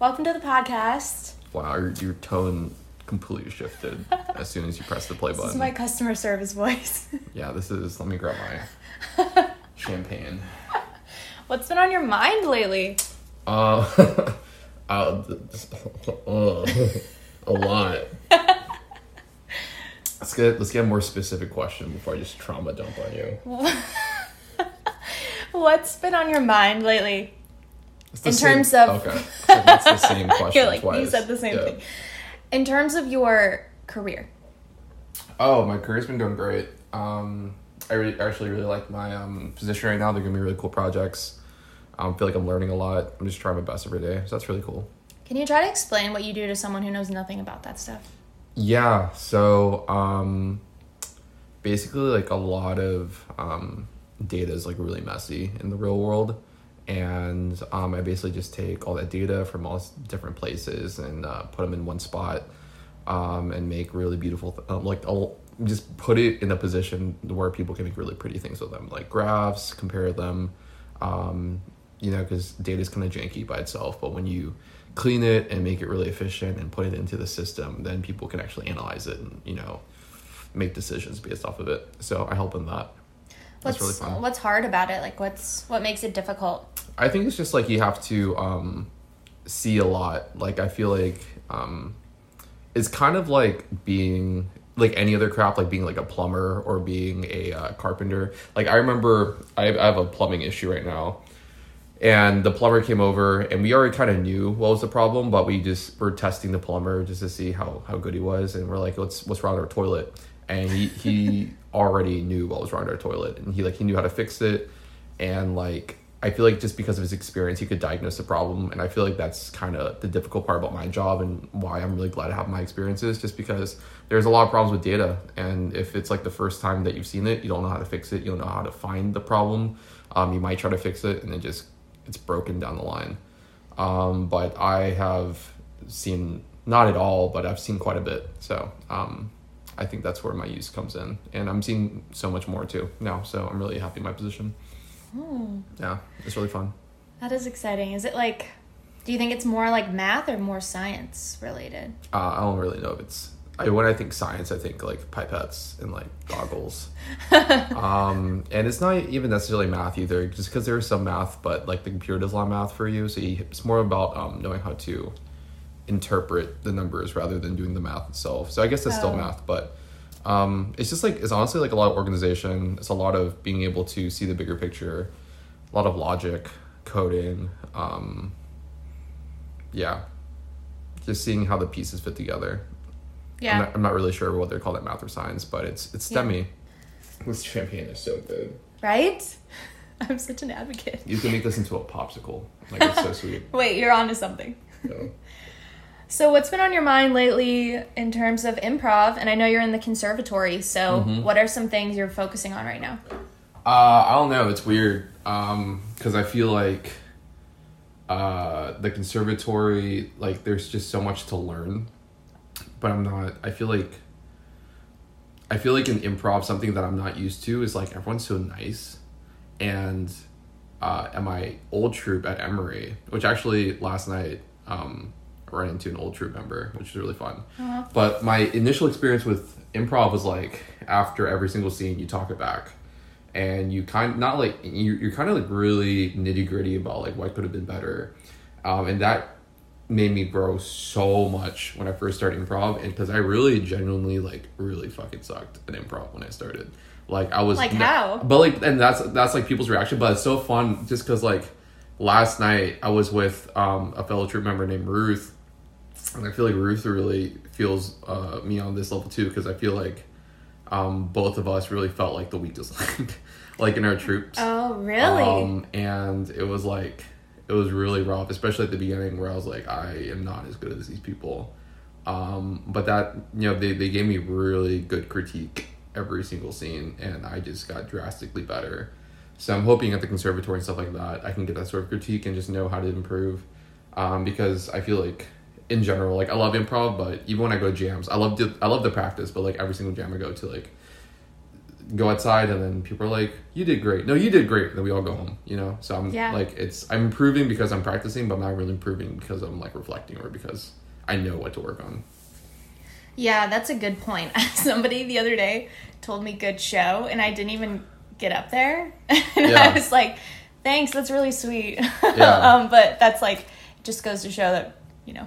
Welcome to the podcast. Wow, your, your tone completely shifted as soon as you press the play button. This is my customer service voice. Yeah, this is. Let me grab my champagne. What's been on your mind lately? Uh, uh, uh, a lot. Let's get let's get a more specific question before I just trauma dump on you. What's been on your mind lately? In same- terms of- okay, so that's the same question like, twice. you said the same Yeah. thing. In terms of your career, Oh, my career's been doing great. Um, I really, actually really like my um, position right now. They're gonna be really cool projects. I feel like I'm learning a lot. I'm just trying my best every day, so that's really cool. can you try to explain what you do to someone who knows nothing about that stuff? Yeah, so um, basically, like a lot of um, data is like really messy in the real world, and um, I basically just take all that data from all different places and uh, put them in one spot, um, and make really beautiful, th- um, like I'll just put it in a position where people can make really pretty things with them, like graphs, compare them, um, you know, because data is kind of janky by itself, but when you clean it and make it really efficient and put it into the system, then people can actually analyze it and you know make decisions based off of it. So I help in that. What's really fun. what's hard about it? Like what's what makes it difficult? I think it's just like you have to um, see a lot. Like I feel like um, it's kind of like being like any other craft, like being like a plumber or being a uh, carpenter. Like I remember I have, I have a plumbing issue right now, and the plumber came over, and we already kind of knew what was the problem, but we just were testing the plumber just to see how how good he was, and we're like, what's what's wrong with our toilet? And he he already knew what was wrong with our toilet, and he like he knew how to fix it, and like I feel like just because of his experience, he could diagnose the problem, and I feel like that's kind of the difficult part about my job and why I'm really glad to have my experiences, just because there's a lot of problems with data, and if it's like the first time that you've seen it, you don't know how to fix it, you don't know how to find the problem, um, you might try to fix it, and it just it's broken down the line. Um, but I have seen not at all, but I've seen quite a bit, so um, I think that's where my use comes in, and I'm seeing so much more too now, so I'm really happy in my position. Yeah, it's really fun. That is exciting. Is it like do you think it's more like math or more science related? Uh, I don't really know if it's. I, when I think science, I think like pipettes and like goggles. um, and it's not even necessarily math either, just because there is some math, but like the computer does a lot of math for you. So you, it's more about um, knowing how to interpret the numbers rather than doing the math itself. So I guess it's still Oh. math, but um, it's just like it's honestly like a lot of organization. It's a lot of being able to see the bigger picture, a lot of logic, coding. Um, yeah, just seeing how the pieces fit together. Yeah. I'm not, I'm not really sure what they're called at math or science, but it's it's STEMmy. This champagne is so good. right? I'm such an advocate. You can make this into a popsicle. Like it's so sweet. Wait, you're onto something. So, So, what's been on your mind lately in terms of improv? And I know you're in the conservatory, so Mm-hmm. what are some things you're focusing on right now? uh, I don't know. It's weird because I feel like uh, the conservatory, like, there's just so much to learn, but I'm not. I feel like I feel like in improv, something that I'm not used to is like everyone's so nice, and uh, at my old troupe at Emory, which actually last night um, I ran into an old troupe member, which was really fun. But my initial experience with improv was like after every single scene, you talk it back, and you kind not like you you're kind of like really nitty gritty about like what could have been better, um, and that made me grow so much when I first started improv, and because I really genuinely like really fucking sucked at improv when I started. Like I was Like how? but like and that's that's like people's reaction but it's so fun just because like last night i was with um a fellow troupe member named ruth and i feel like ruth really feels uh me on this level too because i feel like um both of us really felt like the weakest link like in our troupes. Oh, really? um and it was like it was really rough especially at the beginning where i was like i am not as good as these people. Um but that you know they, they gave me really good critique every single scene and i just got drastically better. So i'm hoping at the conservatory and stuff like that i can get that sort of critique and just know how to improve. Um because i feel like in general like i love improv but even when i go to jams i love to i love the practice but like every single jam i go to like go outside and then people are like, "You did great." No, you did great. And Then we all go home. You know. So I'm Yeah. like, it's I'm improving because I'm practicing, but I'm not really improving because I'm like reflecting or because I know what to work on. Yeah, that's a good point. Somebody the other day told me good show, and I didn't even get up there. and Yeah. I was like, thanks, that's really sweet. Yeah. um, but that's like, just goes to show that, you know,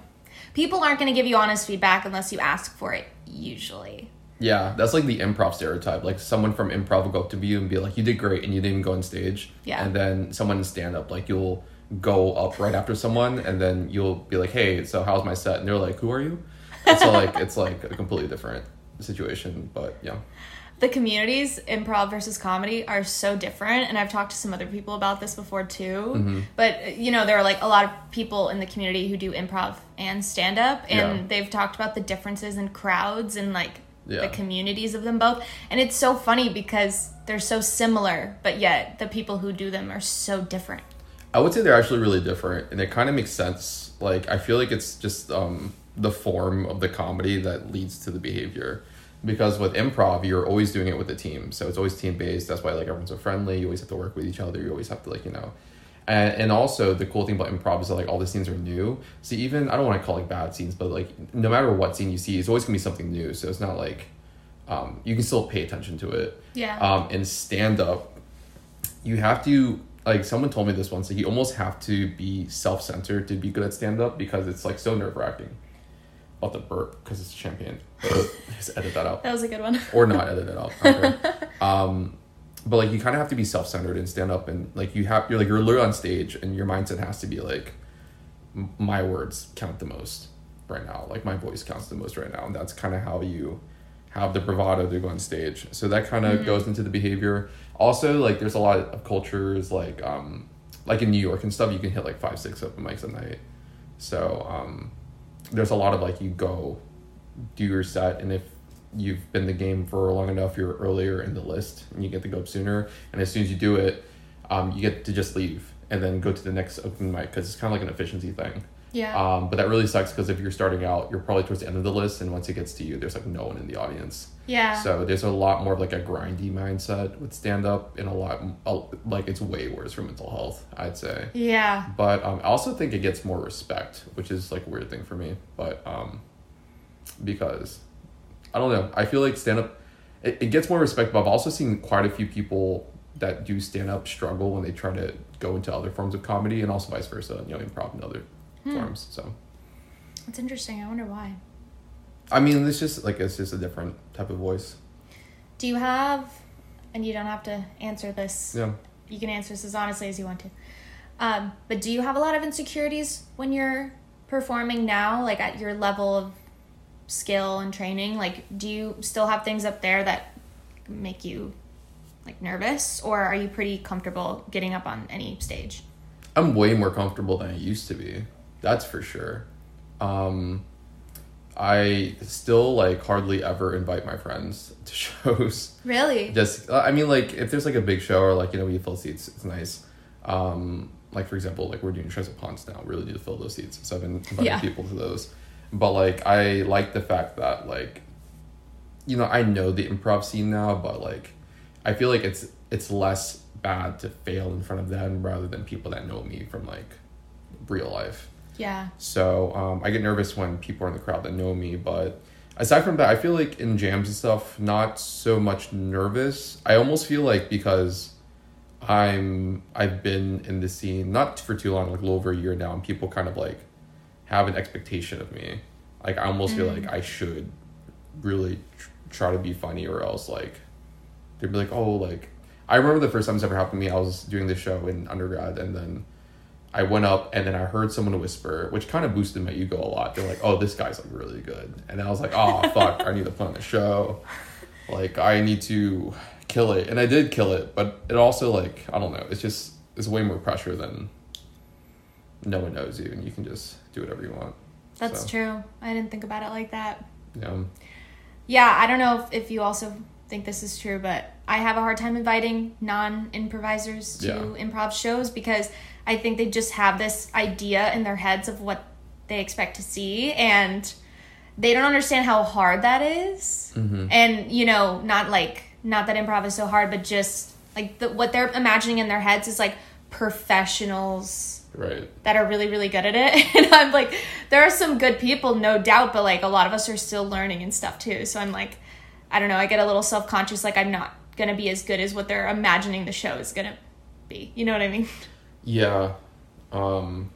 people aren't going to give you honest feedback unless you ask for it, usually. Yeah, that's like the improv stereotype. Like someone from improv will go up to you and be like, "You did great," and you didn't even go on stage. Yeah. And then someone in stand up, like you'll go up right after someone, and then you'll be like, "Hey, so how's my set?" And they're like, "Who are you?" And so like it's like a completely different situation, but yeah. The communities improv versus comedy are so different and i've talked to some other people about this before too Mm-hmm. but you know there are like a lot of people in the community who do improv and stand up and Yeah. they've talked about the differences in crowds and like Yeah. the communities of them both and it's so funny because they're so similar but yet the people who do them are so different I would say they're actually really different, and it kind of makes sense. Like I feel like it's just um, the form of the comedy that leads to the behavior. Because with improv, you're always doing it with a team, so it's always team based. That's why like everyone's so friendly. You always have to work with each other. You always have to like you know, and and also the cool thing about improv is that like all the scenes are new. So even I don't want to call like bad scenes, but like no matter what scene you see, it's always gonna be something new. So it's not like um, you can still pay attention to it yeah um, in stand up, you have to like someone told me this once. Like you almost have to be self centered to be good at stand up because it's like so nerve wracking. About the burp because it's champagne. Just edit that out that was a good one or not edit it out. Um, but like you kind of have to be self centered and stand up and like you have you're like you're literally on stage and your mindset has to be like my words count the most right now. Like my voice counts the most right now, and that's kind of how you have the bravado to go on stage. So that kind of goes into the behavior. Also, like there's a lot of cultures like um like in New York and stuff, you can hit like five six open mics a night. So um, there's a lot of like you go do your set, and if you've been the game for long enough, you're earlier in the list, and you get to go up sooner. And as soon as you do it, um, you get to just leave and then go to the next open mic because it's kind of like an efficiency thing. Yeah Um, but that really sucks because if you're starting out, you're probably towards the end of the list, and once it gets to you, there's like no one in the audience. yeah So there's a lot more of like a grindy mindset with stand up, and a lot like it's way worse for mental health, I'd say. yeah But um, I also think it gets more respect, which is like a weird thing for me. But um, because I don't know, I feel like stand up it, it gets more respect. But I've also seen quite a few people that do stand up struggle when they try to go into other forms of comedy, and also vice versa. You know, improv and other forms. So it's interesting i wonder why I mean, it's just like it's just a different type of voice. do you have and you don't have to answer this Yeah. you can answer this as honestly as you want to. Um, but do you have a lot of insecurities when you're performing now, like at your level of skill and training? Like, do you still have things up there that make you like nervous, or are you pretty comfortable getting up on any stage? I'm way more comfortable than I used to be. That's for sure. Um, I still like hardly ever invite my friends to shows. Really? Just, uh, I mean, like if there's like a big show or like you know we fill seats, it's nice. Um, like for example, like we're doing Treasure Ponds now. Really need to fill those seats, so I've been inviting Yeah. people to those. But like I like the fact that like, you know, I know the improv scene now, but like, I feel like it's it's less bad to fail in front of them rather than people that know me from like real life. Yeah. So um, I get nervous when people are in the crowd that know me. But aside from that, I feel like in jams and stuff, not so much nervous. I almost feel like because I'm I've been in the scene not for too long, like a little over a year now, and people kind of like have an expectation of me. Like I almost feel like I should really tr- try to be funny, or else like they'd be like, oh, like I remember the first time this ever happened to me. I was doing this show in undergrad, and then I went up, and then I heard someone whisper, which kind of boosted my ego a lot. They're like, "Oh, this guy's like really good," and I was like, "Oh, fuck! I need to put on the show. Like, I need to kill it," and I did kill it. But it also like I don't know. It's just it's way more pressure than no one knows you, and you can just do whatever you want. That's So, true. I didn't think about it like that. Know, Yeah, I don't know if, if you also think this is true, but I have a hard time inviting non improvisers to Yeah. improv shows because I think they just have this idea in their heads of what they expect to see and they don't understand how hard that is. Mm-hmm. And, you know, not like not that improv is so hard, but just like the, what they're imagining in their heads is like professionals Right. that are really really good at it and i'm like there are some good people no doubt but like a lot of us are still learning and stuff too so i'm like i don't know i get a little self-conscious like i'm not gonna be as good as what they're imagining the show is gonna be you know what i mean Yeah. Um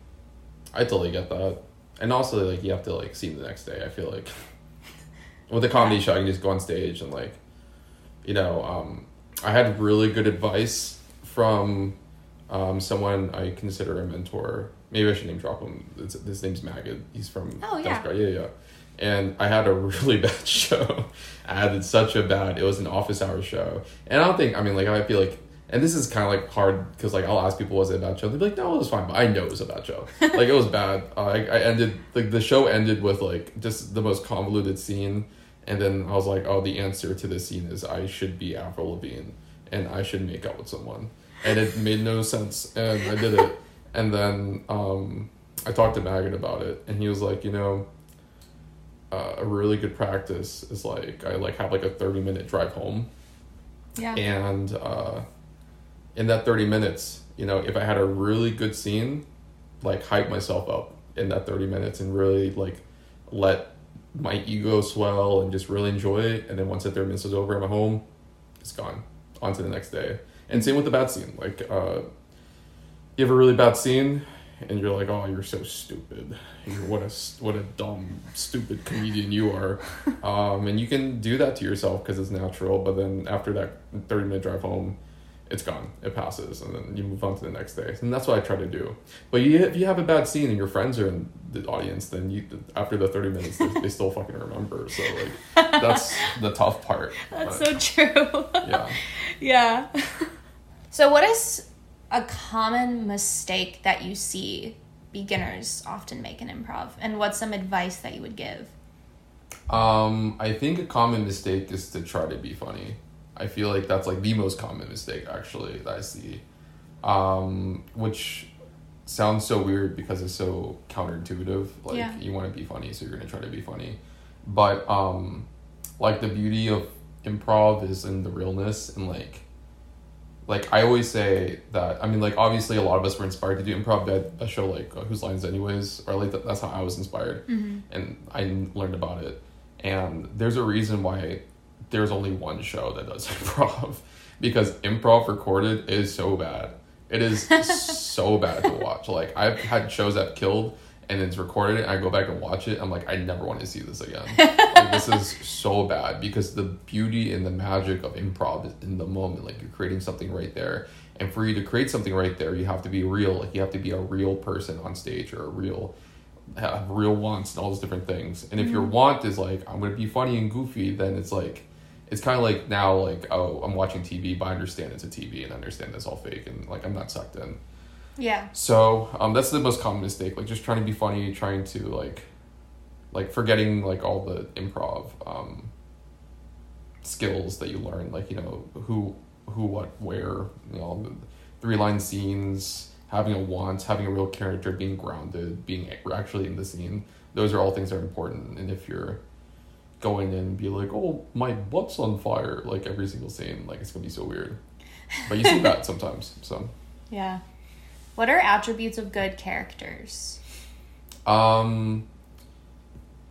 I totally get that. And also like you have to like see the next day, I feel like. With a comedy show, I can just go on stage and like you know, um I had really good advice from um someone I consider a mentor. Maybe I should name drop him. It's, his name's Magid. He's from Oh, yeah. Yeah, yeah. And I had a really bad show. I had such a bad. It was an office hour show, and I don't think. I mean, like I feel like, and this is kind of like hard because like I'll ask people, was it a bad show? They'd be like, no, it was fine, but I know it was a bad show. like it was bad. Uh, I, I ended like the show ended with like just the most convoluted scene, and then I was like, oh, the answer to this scene is I should be Avril Lavigne, and I should make out with someone, and it made no sense, and I did it, and then um, I talked to Magid about it, and he was like, you know uh, a really good practice is like I like have like a 30 minute drive home yeah and uh, in that 30 minutes you know if I had a really good scene like hype myself up in that 30 minutes and really like let my ego swell and just really enjoy it and then once that 30 minutes is over I'm at home it's gone on to the next day and same with the bad scene like uh, you have a really bad scene and you're like, oh, you're so stupid. You're, what a what a dumb, stupid comedian you are. Um, and you can do that to yourself because it's natural. But then after that thirty minute drive home, it's gone. It passes, and then you move on to the next day. And that's what I try to do. But you, if you have a bad scene and your friends are in the audience, then you after the thirty minutes, they, they still fucking remember. So like, that's the tough part. that's But, so true yeah. yeah so what is a common mistake that you see beginners often make in improv and what's some advice that you would give Um, I think a common mistake is to try to be funny. I feel like that's like the most common mistake actually that I see. Um, which sounds so weird because it's so counterintuitive. Like Yeah. you want to be funny, so you're gonna try to be funny. But um, like the beauty of improv is in the realness and like like I always say that I mean like obviously a lot of us were inspired to do improv that, a show like uh, Whose Lines Anyways or like that, that's how I was inspired and I learned about it and there's a reason why there's only one show that does improv because improv recorded is so bad. It is so bad to watch. Like I've had shows that killed and it's recorded and I go back and watch it I'm like I never want to see this again. Like this is so bad because the beauty and the magic of improv is in the moment. Like you're creating something right there and for you to create something right there you have to be real. Like you have to be a real person on stage or a real have real wants and all those different things. And if your mm-hmm. want is like i'm gonna be funny and goofy then it's like it's kind of like now like oh i'm watching tv but i understand it's a tv and I understand it's all fake and like i'm not sucked in yeah so um, that's the most common mistake, like just trying to be funny, trying to like, like forgetting like all the improv um, skills that you learn, like you know who, who, what, where, you know, the three line scenes, having a want, having a real character, being grounded, being actually in the scene. Those are all things that are important. And if you're going in and be like, oh, my butt's on fire, like every single scene, like it's gonna be so weird. But you see that sometimes, so. yeah what are attributes of good characters Um,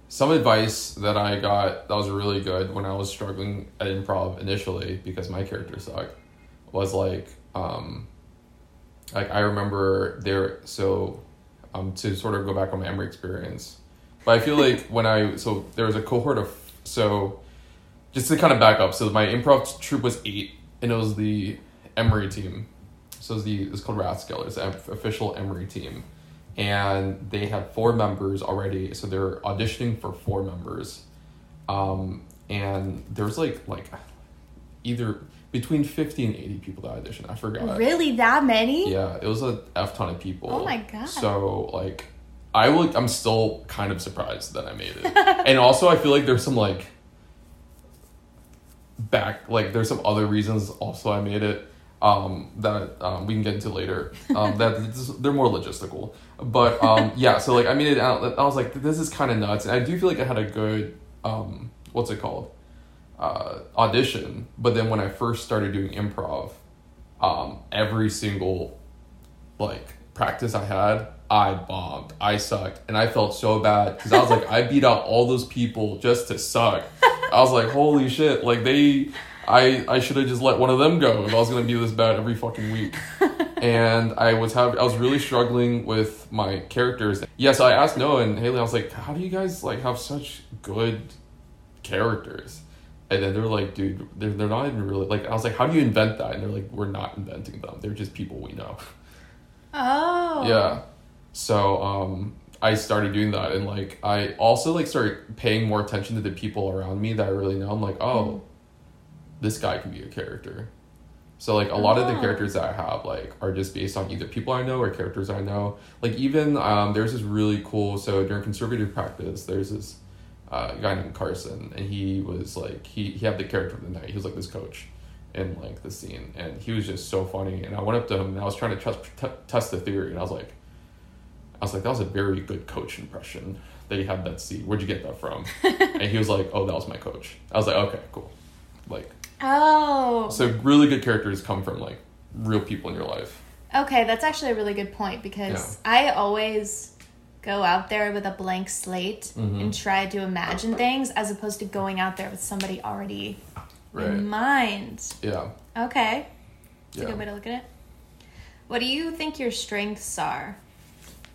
some advice that I got that was really good when I was struggling at improv initially because my character sucked was like, um, like I remember there. So, um, to sort of go back on my Emory experience, but I feel like when I so there was a cohort of so, just to kind of back up. So my improv troupe was eight, and it was the Emory team. So it's the it's called Rathskeller. It's the official Emory team and they had four members already so they're auditioning for four members um, and there's like like either between 50 and 80 people that audition i forgot really that many yeah it was a f ton of people Oh my God. so like i would i'm still kind of surprised that i made it. And also i feel like there's some like back like there's some other reasons also i made it um that um we can get into later. Um that they're more logistical. But um yeah so like i made it out i was like this is kind of nuts. And i do feel like i had a good um what's it called? Uh, audition. But then when I first started doing improv, um, every single like practice I had, I bombed. I sucked, and I felt so bad because I was like, I beat out all those people just to suck. I was like, holy shit! Like they, I I should have just let one of them go if I was gonna be this bad every fucking week. and I was having, I was really struggling with my characters. Yes, yeah, so I asked Noah and Haley. I was like, how do you guys like have such good characters? And then they're like, dude, they're, they're not even really like. I was like, how do you invent that? And they're like, we're not inventing them. They're just people we know. Oh. Yeah. So um, I started doing that, and like I also like started paying more attention to the people around me that I really know. I'm like, oh, mm. this guy could be a character. So like a lot of the oh. characters that I have like are just based on either people I know or characters I know. Like even um, there's this really cool. So during conservative practice, there's this uh, guy named Carson, and he was like he he had the character of the night. He was like this coach in like the scene, and he was just so funny. And I went up to him and I was trying to test t- test the theory, and I was like, I was like, that was a very good coach impression that you had that scene. Where'd you get that from? and he was like, oh, that was my coach. I was like, okay, cool. Like, oh. So really good characters come from like real people in your life. Okay, that's actually a really good point because yeah. I always go out there with a blank slate mm-hmm. and try to imagine things as opposed to going out there with somebody already right. in mind. Yeah. Okay. It's yeah. a good way to look at it. What do you think your strengths are?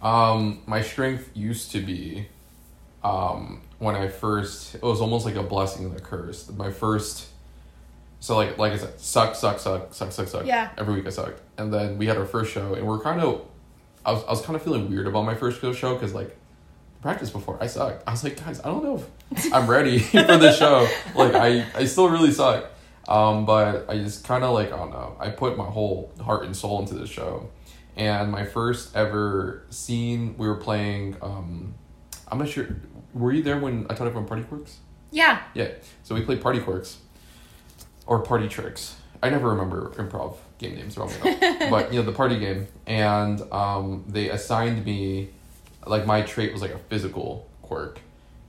Um, my strength used to be um, when I first it was almost like a blessing and a curse. My first so like like I said, suck, suck, suck, suck, suck, suck. Yeah. Every week I sucked. And then we had our first show and we're kind of I was I was kind of feeling weird about my first show because like practice before I sucked. I was like, guys, I don't know if I'm ready for the show. Like I I still really suck. Um, but I just kind of like I don't know. I put my whole heart and soul into this show and my first ever scene we were playing um i'm not sure were you there when i taught everyone party quirks? Yeah. Yeah so we played party quirks or party tricks. I never remember improv game names wrong. But you know the party game. And um they assigned me like my trait was like a physical quirk.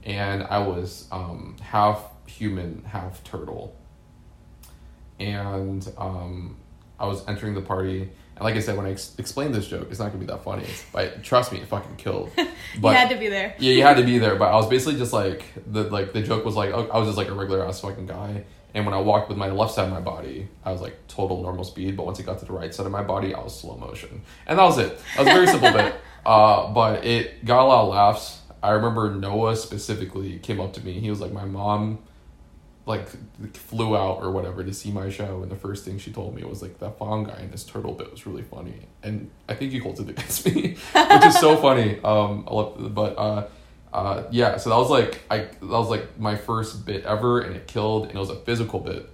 And i was um half human half turtle. And um i was entering the party like I said, when I ex- explain this joke, it's not gonna be that funny. But trust me, it fucking killed. But, you had to be there. yeah, you had to be there. But I was basically just like the like the joke was like I was just like a regular ass fucking guy. And when I walked with my left side of my body, I was like total normal speed. But once it got to the right side of my body, I was slow motion. And that was it. That was a very simple bit. Uh, but it got a lot of laughs. I remember Noah specifically came up to me. He was like, "My mom." Like flew out or whatever to see my show and the first thing she told me was like that Phong guy in this turtle bit was really funny. And i think he holds it against me which is so funny. Um but uh uh yeah so that was like i that was like my first bit ever and it killed and it was a physical bit.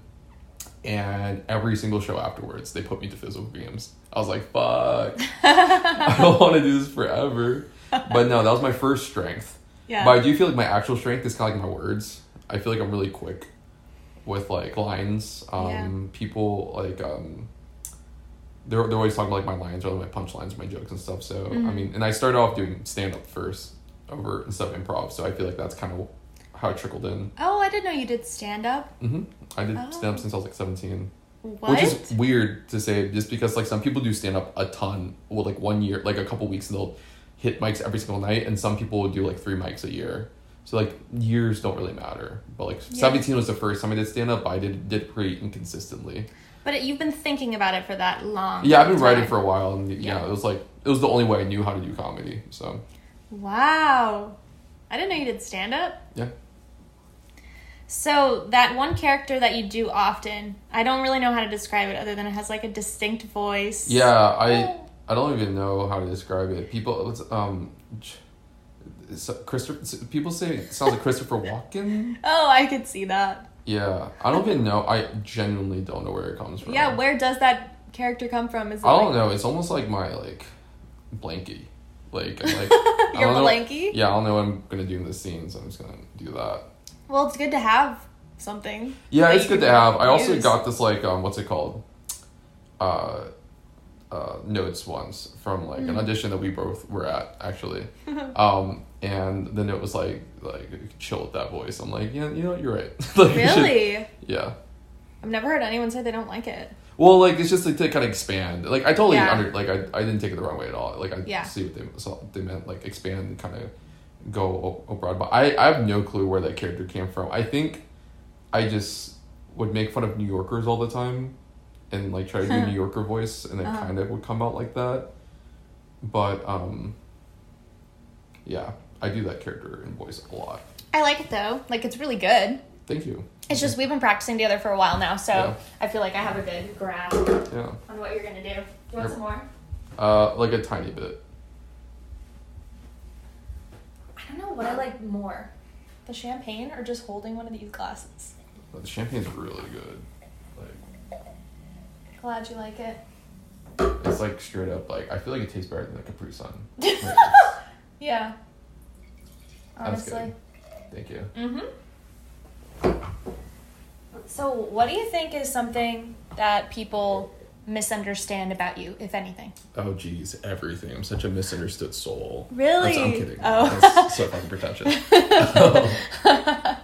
And every single show afterwards they put me to physical games. I was like fuck. I don't want to do this forever. But no that was my first strength. Yeah. But i do feel like my actual strength is kind of like my words. I feel like i'm really quick with like lines. Um, yeah. People like um, they're they're always talking about like my lines or like my punchlines, my jokes and stuff. So mm-hmm. I mean, and I started off doing stand up first over instead of improv. So I feel like that's kind of how it trickled in. Oh, I didn't know you did stand up. Mm-hmm. I did oh. stand up since I was like seventeen. What? Which is weird to say, just because like some people do stand up a ton, well, like one year, like a couple weeks, and they'll hit mics every single night, and some people would do like three mics a year. So like years don't really matter. But like yeah. 17 was the first time I did stand up. I did did pretty inconsistently. But it, you've been thinking about it for that long. Yeah, I've been time. writing for a while, and yeah. yeah, it was like it was the only way I knew how to do comedy. So. Wow, I didn't know you did stand up. Yeah. So that one character that you do often, I don't really know how to describe it other than it has like a distinct voice. Yeah, I I don't even know how to describe it. People, um, Christopher. People say it sounds like Christopher Walken. Oh, I could see that. Yeah, I don't even know. I genuinely don't know where it comes from. Yeah, where does that character come from? Is I don't like... know. It's almost like my like blankie. Like I'm like your blankie. yeah, I don't know what I'm gonna do in the scene, so I'm just gonna do that. Well, it's good to have something. Yeah, it's good to have. I also got this like um, what's it called? Uh, uh, notes once from like mm. an audition that we both were at actually. um, and then it was like like chill with that voice. I'm like, yeah, you know, you're right. like, you should- Really? yeah. I've never heard anyone say they don't like it. Well, like it's just like to kind of expand. Like I totally Yeah. under like I, I didn't take it the wrong way at all. Like I Yeah. see what they saw they meant like expand and kind of go abroad. But I I have no clue where that character came from. I think I just would make fun of New Yorkers all the time, and like try to do a New Yorker voice, and it Uh-huh. kind of would come out like that. But um, yeah, I do that character and voice a lot. I like it though. Like it's really good. Thank you. It's just we've been practicing together for a while now, so Yeah. I feel like I have a good grasp Yeah, on what you're gonna do. You want some more? uh, like a tiny bit. I don't know what I like more. The champagne or just holding one of these glasses? The champagne's really good. Like. Glad you like it. It's like straight up like I feel like it tastes better than the Capri Sun. Yeah. Honestly. Thank you. Mm-hmm. So, what do you think is something that people misunderstand about you, if anything? Oh geez, everything. I'm such a misunderstood soul. Really? That's, I'm kidding. Oh. That's so fucking pretentious. uh,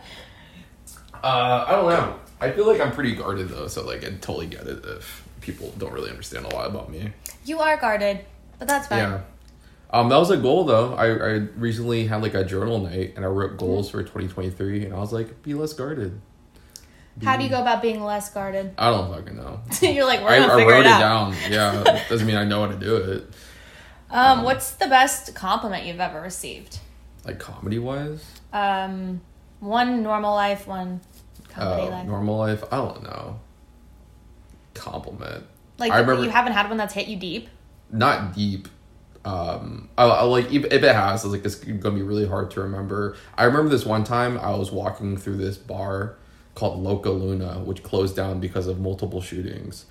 I don't know. I feel like I'm pretty guarded though, so like I totally get it if people don't really understand a lot about me. You are guarded, but that's fine. Yeah. Um, that was a goal though. I, I recently had like a journal night and I wrote goals for 2023 and I was like, be less guarded. How do you go about being less guarded? I don't fucking know. You're like, we're I, gonna I figure wrote it it, down. Yeah, doesn't mean I know how to do it. Um, what's the best compliment you've ever received? Like comedy wise, Um, one normal life, one comedy uh, life. normal life. I don't know. Compliment, like I remember- you haven't had one that's hit you deep. not deep. Um, I, I like if, it has, it's like it's gonna be really hard to remember. I remember this one time I was walking through this bar called Loca Luna, which closed down because of multiple shootings,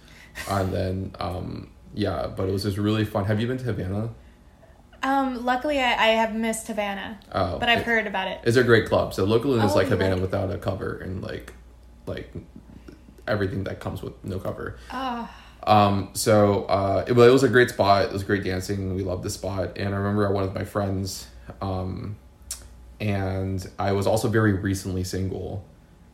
and then um, yeah, but it was just really fun. Have you been to Havana? Um, luckily I, I have missed Havana, Oh, but I've it- heard about it. It's a great club. So Loca Luna is Oh, like Havana like without a cover and like like everything that comes with no cover. Ah, Um, so uh, it, it was a great spot. It was great dancing. We loved the spot. And I remember I went with my friends. Um, and I was also very recently single.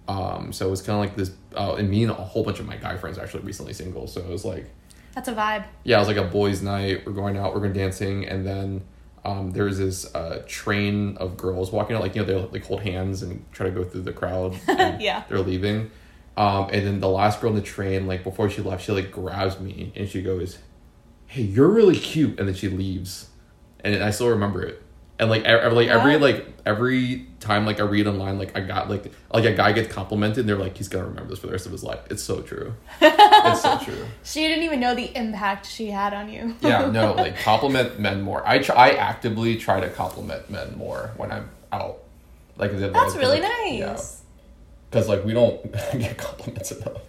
Um, so it was kind of like this. Uh, and me and a whole bunch of my guy friends are actually recently single. So it was like that's a vibe. yeah, it was like a boys' night. We're going out, we're going dancing, and then um, there was this uh, train of girls walking out, like you know, they like hold hands and try to go through the crowd. and Yeah. they're leaving, um, and then the last girl in the train, like before she left, she like grabs me and she goes, "Hey, you're really cute," and then she leaves, and I still remember it. And like, ev- like every Wow. like every time like I read online, like I got like like a guy gets complimented, and they're like, he's gonna remember this for the rest of his life. It's so true. it's so true. She didn't even know the impact she had on you. yeah, no, like compliment men more. I try, I actively try to compliment men more when I'm out. Like That's like, really like, nice. Because like we don't get compliments enough.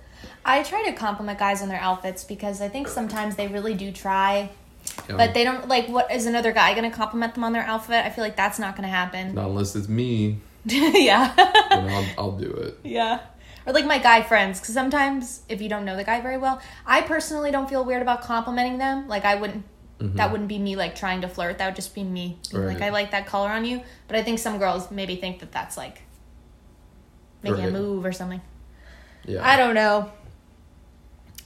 I try to compliment guys on their outfits because I think sometimes they really do try, you know? but they don't like. What is another guy gonna compliment them on their outfit? I feel like that's not gonna happen. not unless it's me, yeah, you I'll, I'll do it. yeah. Or like my guy friends, because sometimes if you don't know the guy very well, I personally don't feel weird about complimenting them. Like I wouldn't. Mm-hmm. That wouldn't be me like trying to flirt. That would just be me. being Like I like that color on you, but I think some girls maybe think that that's like making a move or something. Yeah, I don't know.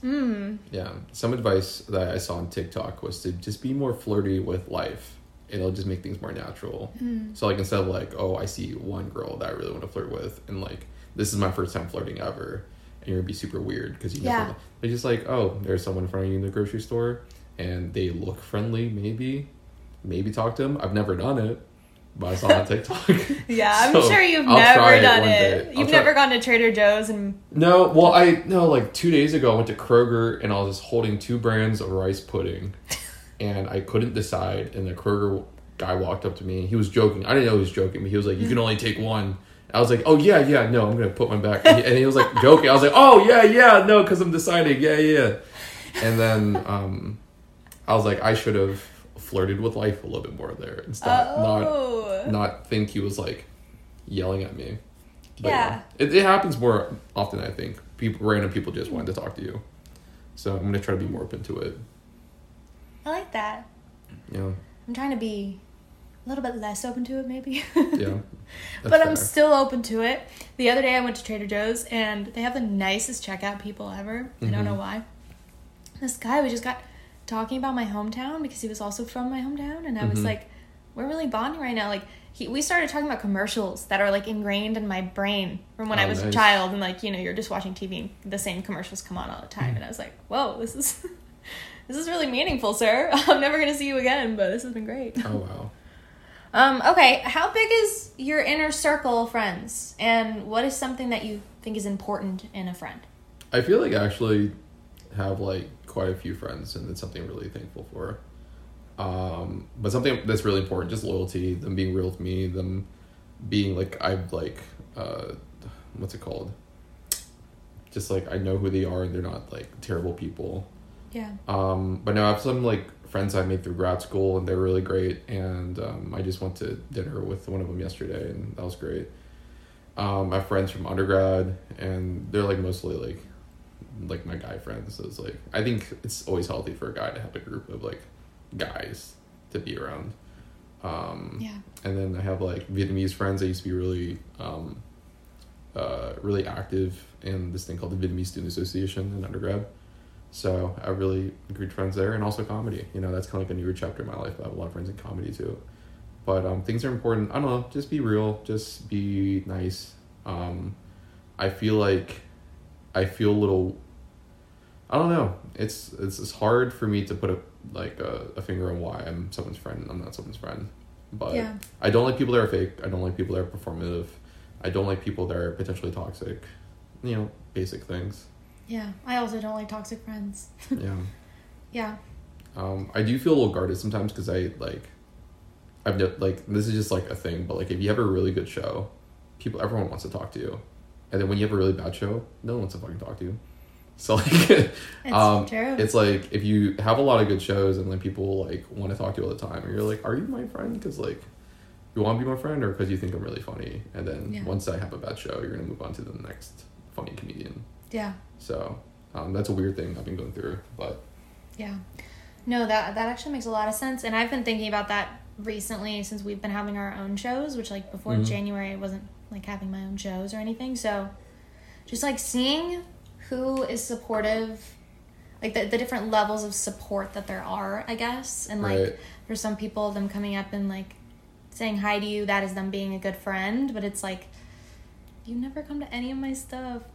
Hmm. yeah. Some advice that I saw on TikTok was to just be more flirty with life. It'll just make things more natural. Hmm. So like instead of like, oh, I see one girl that I really want to flirt with, and like this is my first time flirting ever, and you're gonna be super weird because you Yeah. never. They're just like, oh, there's someone in front of you in the grocery store, and they look friendly. Maybe, maybe talk to them. I've never done it, but I saw on TikTok. Yeah, I'm sure you've I'll never done one it. You've never gone to Trader Joe's and No, well, I no like two days ago I went to Kroger and I was just holding two brands of rice pudding, and I couldn't decide. And the Kroger guy walked up to me. He was joking. I didn't know he was joking, but he was like, "You can only take one." I was like, "Oh yeah, yeah, no, I'm gonna put one back." And he, and he was like joking. I was like, "Oh yeah, yeah, no, because I'm deciding, yeah, yeah." And then um, I was like, I should have flirted with life a little bit more there instead, oh, not not think he was like yelling at me. Yeah. It, it happens more often, I think. People, random people just wanted to talk to you. So I'm gonna try to be more open to it. I like that. Yeah. I'm trying to be a little bit less open to it, maybe. Yeah. but That's I'm still open to it. The other day I went to Trader Joe's and they have the nicest checkout people ever. I don't Mhm. know why. This guy we just got talking about my hometown because he was also from my hometown and I was Mhm. like, we're really bonding right now. Like he, we started talking about commercials that are like ingrained in my brain from when I Oh, was a child and like, you know, you're just watching TV and the same commercials come on all the time and I was like, Whoa, this is this is really meaningful, sir. I'm never gonna see you again, but this has been great. Oh wow. Um, okay, how big is your inner circle of friends? And what is something that you think is important in a friend? I feel like I actually have like quite a few friends, and it's something I'm really thankful for. Um, but something that's really important, just loyalty, them being real with me, them being like I've like uh, what's it called? Just like I know who they are, and they're not like terrible people. Yeah. Um, but no, I have some like friends I made through grad school, and they're really great. And um, I just went to dinner with one of them yesterday, and that was great. Um, I have friends from undergrad, and they're like mostly like like my guy friends. So it's like I think it's always healthy for a guy to have a group of like guys to be around. Um, Yeah. and then I have like Vietnamese friends. I used to be really, um, uh, really active in this thing called the Vietnamese Student Association in undergrad. So I have really good friends there, and also comedy. You know, that's kind of like a newer chapter in my life. I have a lot of friends in comedy too. But um, things are important. I don't know. Just be real. Just be nice. Um, I feel like I feel a little. I don't know. It's it's it's hard for me to put a like a, a finger on why I'm someone's friend and I'm not someone's friend. But Yeah. I don't like people that are fake. I don't like people that are performative. I don't like people that are potentially toxic. You know, basic things. Yeah. I also don't like toxic friends. Yeah. Yeah. Um, I do feel a little guarded sometimes because I like, I've no, like this is just like a thing, but like if you have a really good show, people everyone wants to talk to you, and then when you have a really bad show, no one wants to fucking talk to you. So like, It's um, true. it's like if you have a lot of good shows and then people like want to talk to you all the time, and you're like, are you my friend? Because like, you want to be my friend, or because you think I'm really funny, and then Yeah. once I have a bad show, you're gonna move on to the next funny comedian. yeah. So um, that's a weird thing I've been going through, but Yeah. No, that that actually makes a lot of sense. And I've been thinking about that recently since we've been having our own shows, which like before Mhm. January I wasn't like having my own shows or anything. So just like seeing who is supportive like the, the different levels of support that there are, I guess. And like Right. for some people them coming up and like saying hi to you, that is them being a good friend. But it's like you never come to any of my stuff.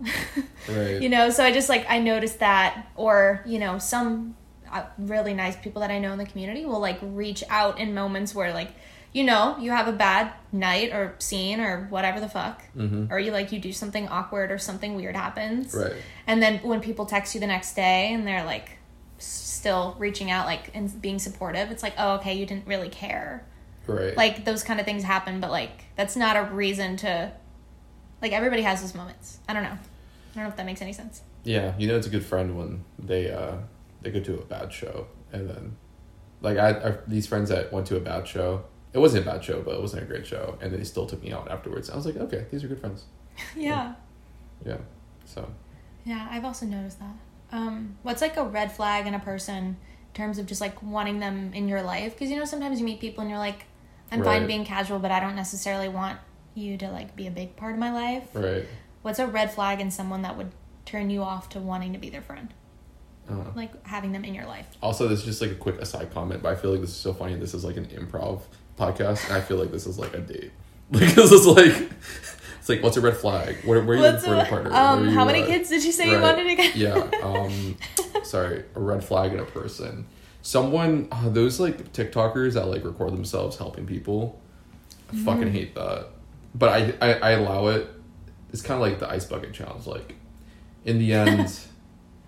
Right. You know, so I just like I noticed that or, you know, some uh, really nice people that I know in the community will like reach out in moments where like you know, you have a bad night or scene or whatever the fuck. Mhm. Or you like you do something awkward or something weird happens. Right. And then when people text you the next day and they're like still reaching out like and being supportive, it's like, "Oh, okay, you didn't really care." Right. Like those kind of things happen, but like that's not a reason to like everybody has those moments. I don't know. I don't know if that makes any sense. Yeah, you know it's a good friend when they uh they go to a bad show and then like I, I these friends that went to a bad show. It wasn't a bad show, but it wasn't a great show, and they still took me out afterwards. I was like, okay, these are good friends. yeah. Yeah. So Yeah, I've also noticed that. Um, what's like a red flag in a person in terms of just like wanting them in your life? Because you know sometimes you meet people and you're like, I'm fine being casual, but I don't necessarily want you to like be a big part of my life. right. What's a red flag in someone that would turn you off to wanting to be their friend? Uh, Like having them in your life. also, this is just like a quick aside comment, but I feel like this is so funny. This is like an improv podcast, and I feel like this is like a date. Like this is like it's like what's a red flag? Where where are you What's for a partner? um, are how many uh, kids did you say you wanted to get? yeah. Um, sorry, a red flag in a person. Someone, uh, those like TikTokers that like record themselves helping people. I Mm-hmm. fucking hate that. But I, I, I allow it. It's kind of like the ice bucket challenge. Like, in the end,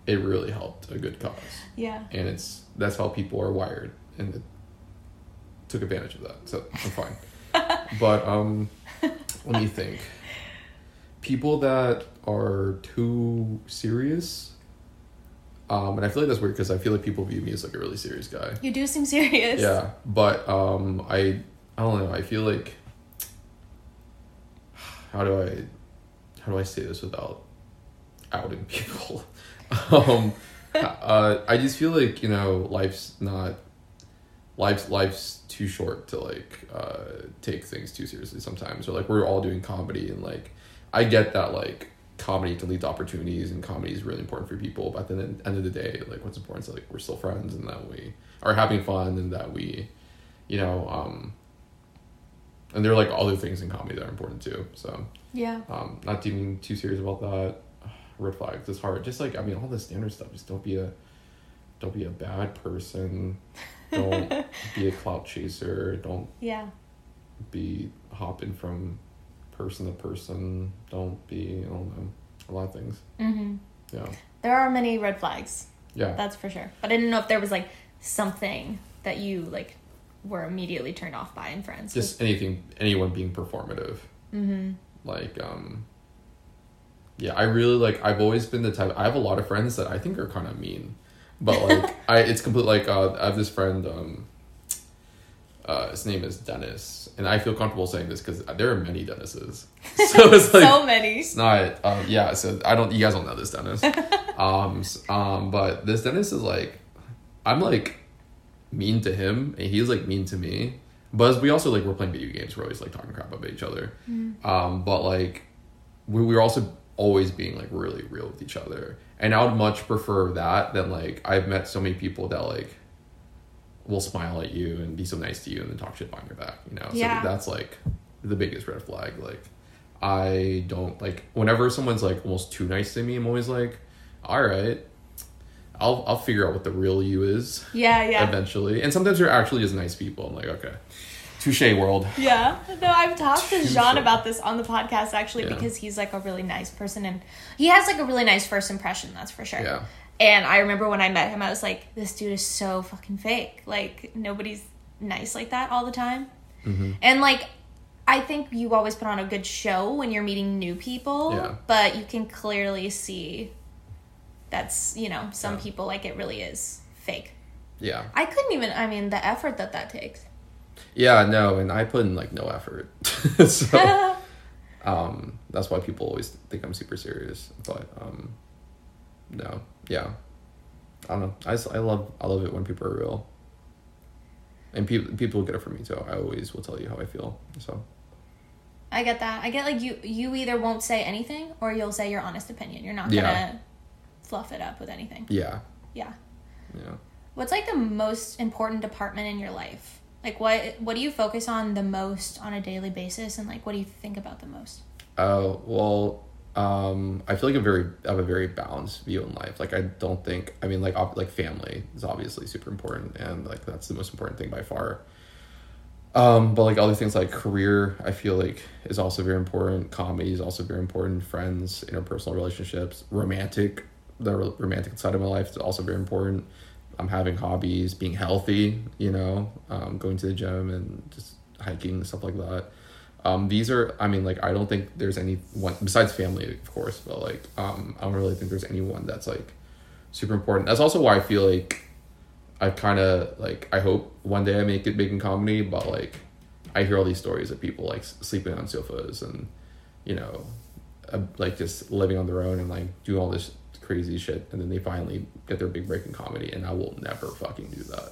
it really helped a good cause, yeah. and it's that's how people are wired, and took advantage of that. So I'm fine. but um, let me think. People that are too serious. Um, and I feel like that's weird because I feel like people view me as like a really serious guy. You do seem serious. Yeah, but um, I I don't know. I feel like how do I how do I say this without outing people? um, uh, I just feel like you know life's not life's life's too short to like uh take things too seriously sometimes or like we're all doing comedy and like i get that like comedy can lead to opportunities and comedy is really important for people but then at the end end of the day like what's important is like we're still friends and that we are having fun and that we you know um and there are like other things in comedy that are important too so Yeah. um not being too serious about that. Red flags it's hard. Just like i mean all the standard stuff just don't be a don't be a bad person don't be a clout chaser don't Yeah. be hopping from person to person don't be i don't know a lot of things Mm-hmm. yeah There are many red flags. yeah That's for sure. But I didn't know if there was like something that you like were immediately turned off by in friends. just anything anyone being performative Mm-hmm. like um yeah i really like i've always been the type i have a lot of friends that i think are kind of mean but like i it's complete like uh i have this friend um uh his name is dennis. And i feel comfortable saying this because there are many dennises. So it's like so many. it's not um yeah so i don't you guys don't know this dennis. Um um but this dennis is like i'm like mean to him and he's like mean to me. But we also like we're playing video games we're always like talking crap about each other. Um but like we, we were also always being like really real with each other. And i would much prefer that than like i've met so many people that like will smile at you and be so nice to you and then talk shit behind your back you know? Yeah. so that's like the biggest red flag. Like i don't like whenever someone's like almost too nice to me i'm always like all right i'll i'll figure out what the real you is Yeah, yeah. eventually. And sometimes they're actually just nice people. I'm like okay touche world Yeah. No, I've talked to Too Jean about this on the podcast actually Yeah. because he's like a really nice person and he has like a really nice first impression, that's for sure. yeah And I remember when I met him, I was like, this dude is so fucking fake. Like, nobody's nice like that all the time. Mhm. And like, I think you always put on a good show when you're meeting new people, Yeah. but you can clearly see that's, you know, some Yeah. people like it really is fake. yeah I couldn't even, I mean, the effort that that takes. Yeah, no, and I put in like no effort. so um that's why people always think I'm super serious. But um no, yeah. I don't know. I, I love I love it when people are real. And people people get it from me too. I always will tell you how I feel. So I get that. I get like you you either won't say anything or you'll say your honest opinion. You're not gonna Yeah. fluff it up with anything. yeah. Yeah. Yeah. What's like the most important department in your life? Like what what do you focus on the most on a daily basis and like what do you think about the most? Oh well, um, I feel like a very I have a very balanced view in life. Like I don't think I mean like ob- like family is obviously super important and like that's the most important thing by far. Um, but like other things like career, I feel like is also very important. Comedy is also very important. Friends, interpersonal relationships, romantic, the romantic side of my life is also very important. I'm having hobbies, being healthy, you know, um, going to the gym and just hiking and stuff like that. Um, these are, I mean, like, I don't think there's any one besides family, of course, but like, um, I don't really think there's anyone that's like super important. That's also why I feel like I kind of like, I hope one day I make it big in comedy, but like, I hear all these stories of people like sleeping on sofas and, you know, uh, like just living on their own and like doing all this crazy shit, and then they finally get their big break in comedy, and I will never fucking do that.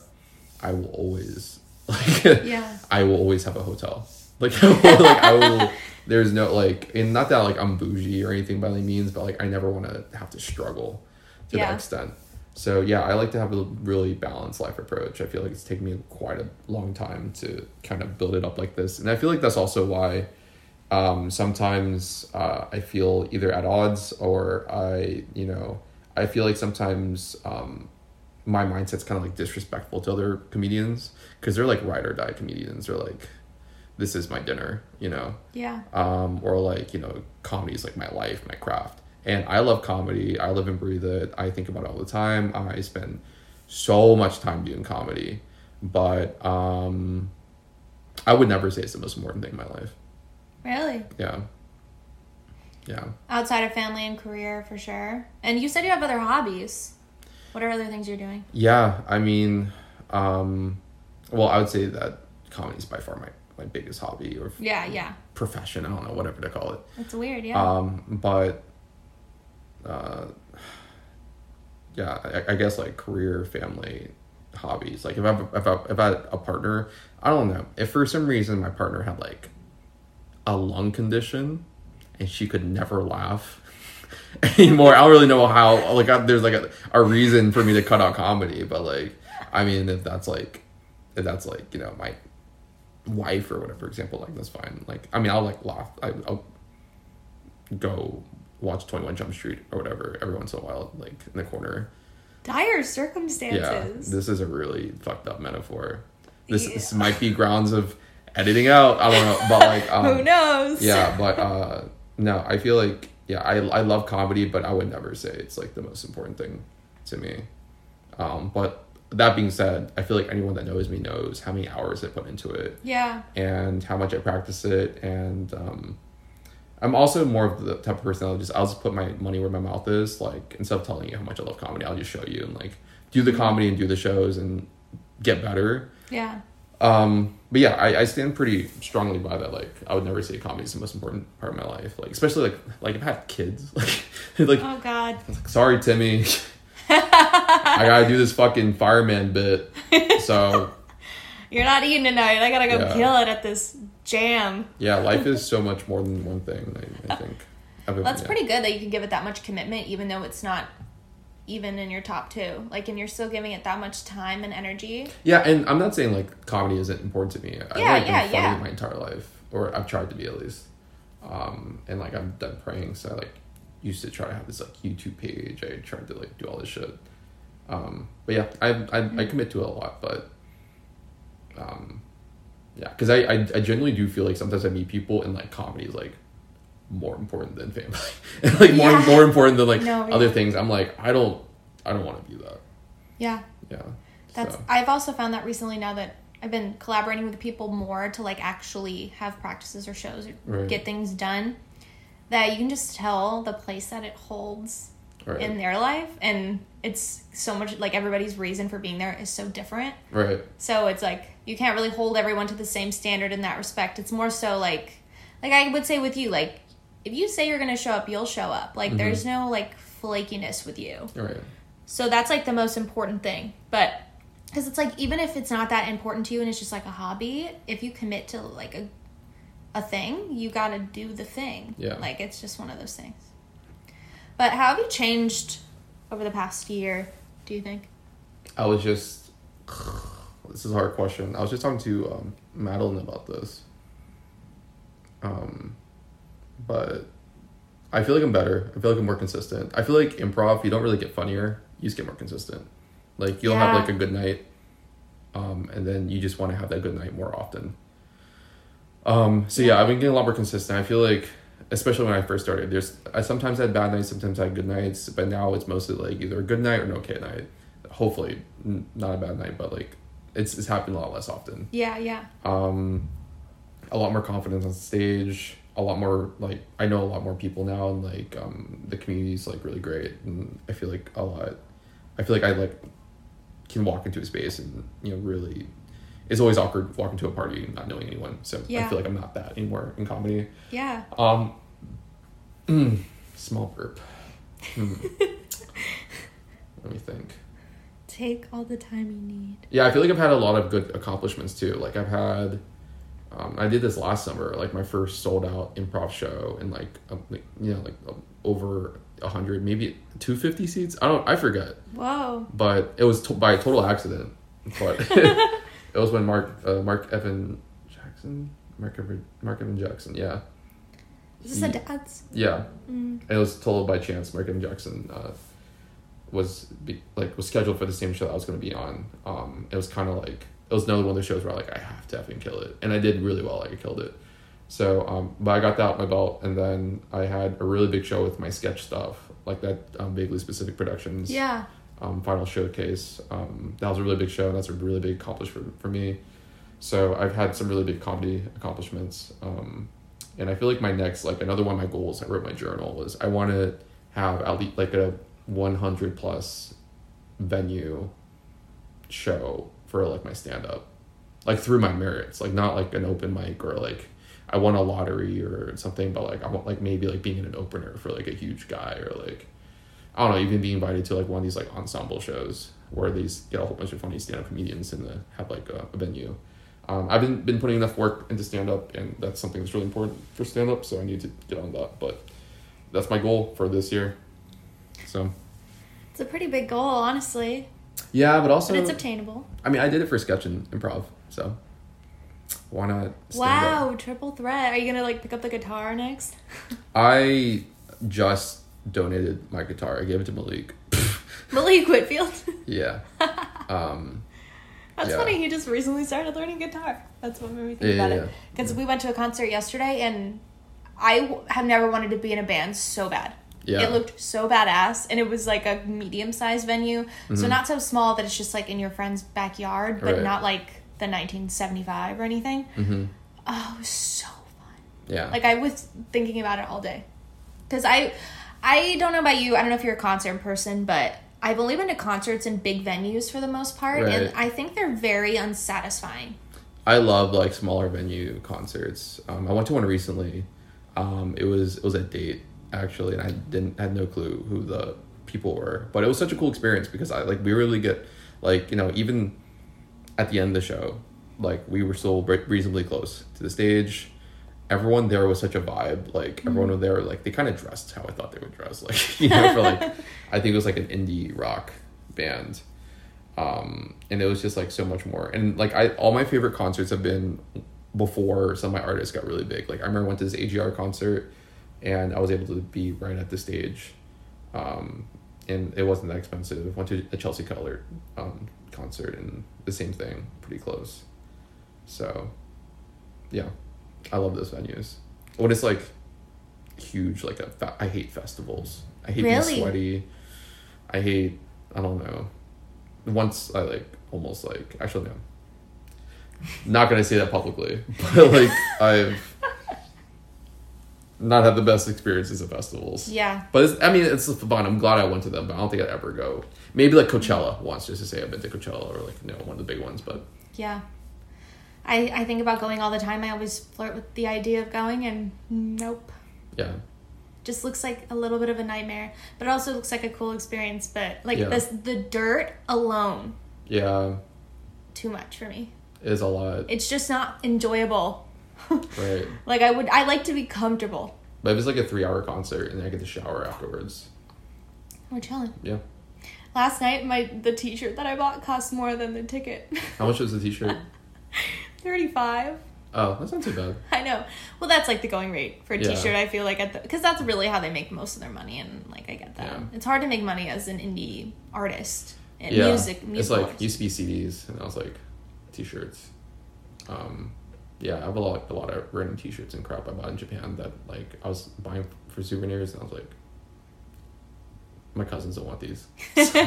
I will always like Yeah. I will always have a hotel. Like, I will, like I will. There's no like, and not that like I'm bougie or anything by any means, but like I never want to have to struggle to Yeah. that extent. So yeah, I like to have a really balanced life approach. I feel like it's taken me quite a long time to kind of build it up like this, and I feel like that's also why um, sometimes uh, I feel either at odds or I, you know, I feel like sometimes um, my mindset's kind of like disrespectful to other comedians because they're like ride or die comedians. They're like, this is my dinner, you know, Yeah. um, or like you know, comedy is like my life, my craft, and I love comedy. I live and breathe it. I think about it all the time. I spend so much time doing comedy, but um, I would never say it's the most important thing in my life. Really? Yeah. Yeah. Outside of family and career for sure. And you said you have other hobbies. What are other things you're doing? Yeah. I mean, um, well, I would say that comedy is by far my, my biggest hobby or Yeah, yeah. profession. I don't know, whatever to call it. It's weird, yeah. Um, but, uh, yeah, I, I guess like career, family, hobbies. Like if I if I, if I had a partner, I don't know. If for some reason my partner had like a lung condition and she could never laugh anymore, I don't really know how. Like I, there's like a, a reason for me to cut out comedy, but like I mean, if that's like if that's like you know my wife or whatever, for example, like that's fine. Like I mean, I'll like laugh. I, I'll go watch Twenty One Jump Street or whatever every once in a while, like in the corner. Dire circumstances. Yeah, this is a really fucked up metaphor. This, Yeah. this might be grounds of editing out. I don't know, but like, um, Who knows? yeah, but uh, no, I feel like yeah, I I love comedy, but I would never say it's like the most important thing to me. Um, but that being said, I feel like anyone that knows me knows how many hours I put into it Yeah. and how much I practice it. And um, I'm also more of the type of person that'll just I'll just put my money where my mouth is. Like instead of telling you how much I love comedy, I'll just show you and like do the comedy and do the shows and get better. Yeah. Um, but yeah, I, I stand pretty strongly by that. Like I would never say comedy is the most important part of my life. Like especially like like if I have kids, like like Oh God. sorry Timmy, I gotta do this fucking fireman bit. So You're not eating tonight. I gotta go Yeah. kill it at this jam. yeah, life is so much more than one thing. I, I think. That's yeah. pretty good that you can give it that much commitment, even though it's not even in your top two. Like, and you're still giving it that much time and energy. Yeah, and I'm not saying like comedy isn't important to me. I Yeah, like yeah, been funny yeah. my entire life, or I've tried to be at least. Um, and like I'm done praying, so I like used to try to have this like YouTube page. I tried to like do all this shit. Um, but yeah, I I, Mm-hmm. I commit to it a lot, but um, yeah, because I, I I genuinely do feel like sometimes I meet people and like comedy is like more important than family, and like more Yeah. more important than like No, other things. I'm like I don't I don't want to be that. Yeah. Yeah, That's so. I've also found that recently now that I've been collaborating with people more to like actually have practices or shows or Right. get things done that you can just tell the place that it holds Right. in their life and it's so much like everybody's reason for being there is so different. right. So it's like you can't really hold everyone to the same standard in that respect. It's more so like like I would say with you like if you say you're going to show up, you'll show up. Like there's no like flakiness with you. Right. So that's like the most important thing. But because it's like even if it's not that important to you and it's just like a hobby, if you commit to like a a thing, you got to do the thing. Yeah. Like it's just one of those things. But how have you changed over the past year? Do you think? I was just. This is a hard question. I was just talking to um, Madeline about this. Um, but I feel like I'm better. I feel like I'm more consistent. I feel like improv, you don't really get funnier. You just get more consistent. Like you'll have like a good night, um, and then you just want to have that good night more often. Um, so yeah, I've been getting a lot more consistent. I feel like, especially when I first started, there's I sometimes had bad nights, sometimes I had good nights, but now it's mostly like either a good night or an okay night. Hopefully, n- not a bad night, but like it's it's happening a lot less often Yeah, yeah. um a lot more confidence on stage a lot more like i know a lot more people now and like um the community's like really great and i feel like a lot i feel like i like can walk into a space and you know really it's always awkward walking to a party and not knowing anyone so i feel like i'm not that anymore in comedy Yeah. um small burp Hmm. let me think Take all the time you need. yeah i feel like i've had a lot of good accomplishments too like i've had um, i did this last summer like my first sold out improv show and like, um, like you know like um, over 100 maybe 250 seats i don't i forget Wow. but it was to- by total accident but it was when mark uh, mark evan jackson mark evan mark evan jackson yeah Is this a dad's? yeah Mm. and it was total by chance. Mark Evan Jackson uh, was be, like was scheduled for the same show that I was going to be on. Um, it was kind of like it was another one of those shows where like I have to effing kill it, and I did really well. Like I killed it. So, um, but I got that out my belt, and then I had a really big show with my sketch stuff, like that um, vaguely specific productions Yeah. um, final showcase. Um, that was a really big show, and that's a really big accomplishment for me. So I've had some really big comedy accomplishments, um, and I feel like my next, like another one of my goals, I wrote my journal was I want to have at least like a one hundred plus venue show for like my stand up, like through my merits, like not like an open mic or like I won a lottery or something, but like I want like maybe like being in an opener for like a huge guy or like I don't know, even being invited to like one of these like ensemble shows. where they get a whole bunch of funny stand up comedians and uh, have like a, a venue. Um, I've been been putting enough work into stand up, and that's something that's really important for stand up. So I need to get on that. But that's my goal for this year. So It's a pretty big goal, honestly, yeah, but also but it's obtainable. I mean, I did it for sketch and improv, so why not? Wow, up? triple threat. Are you gonna like pick up the guitar next? I just donated my guitar. I gave it to Malik. Malik Whitfield. yeah. Um, That's Yeah. funny. He just recently started learning guitar. That's what made me think Yeah, about yeah, it. Because we went to a concert yesterday, and I w- have never wanted to be in a band so bad. Yeah. It looked so badass, and it was like a medium sized venue, so not so small that it's just like in your friend's backyard, but Mm-hmm. Right. not like the 1975 or anything. mhm. Oh, it was so fun. Yeah. Like I was thinking about it all day. Cuz I I don't know about you. I don't know if you're a concert person, but I've only been to concerts in big venues for the most part and I think they're very unsatisfying. I love like smaller venue concerts. Um, I went to one recently. Um, it was it was a date actually, and I didn't had no clue who the people were, but it was such a cool experience because I like we really get like you know even at the end of the show, like we were still reasonably close to the stage. Everyone there was such a vibe. Like everyone was there, like they kind of dressed how I thought they would dress. Like you know, for like I think it was like an indie rock band um, and it was just like so much more. And like I, all my favorite concerts have been before some of my artists got really big. Like I remember I went to this AJR concert, and I was able to be right at the stage, um, and it wasn't that expensive. Went to a Chelsea Cutler um, concert, and the same thing, pretty close. So, yeah, I love those venues. When it's like huge, like a fe- I hate festivals. I hate Really? being sweaty. I hate. I don't know once I like almost like actually no. Not gonna say that publicly, but like I've not have the best experiences at festivals. Yeah. But it's, I mean, it's the fun. I'm glad I went to them, but I don't think I'd ever go. Maybe like Coachella once, just to say I've been to Coachella or like you know one of the big ones. But Yeah. I I think about going all the time. I always flirt with the idea of going and nope. yeah, Just looks like a little bit of a nightmare, but it also looks like a cool experience, but like Yeah. this the dirt alone yeah, too much for me. it is a lot, It's just not enjoyable. Right? Like I would I like to be comfortable. But if it's like a three hour concert and I get to shower afterwards, We're chilling. yeah. Last night my the t-shirt that I bought cost more than the ticket. How much was the T-shirt? 35. Oh, that's not too bad. I know. Well, that's like the going rate for a Yeah. t-shirt. I feel like at the because that's really how they make most of their money, and like I get that. Yeah. It's hard to make money as an indie artist and yeah, music. it's like artist. used to be CDs, and I was like T-shirts. Um, yeah, I have a lot, a lot of random T-shirts and crap I bought in Japan that like I was buying for souvenirs, and I was like, my cousins don't want these. So,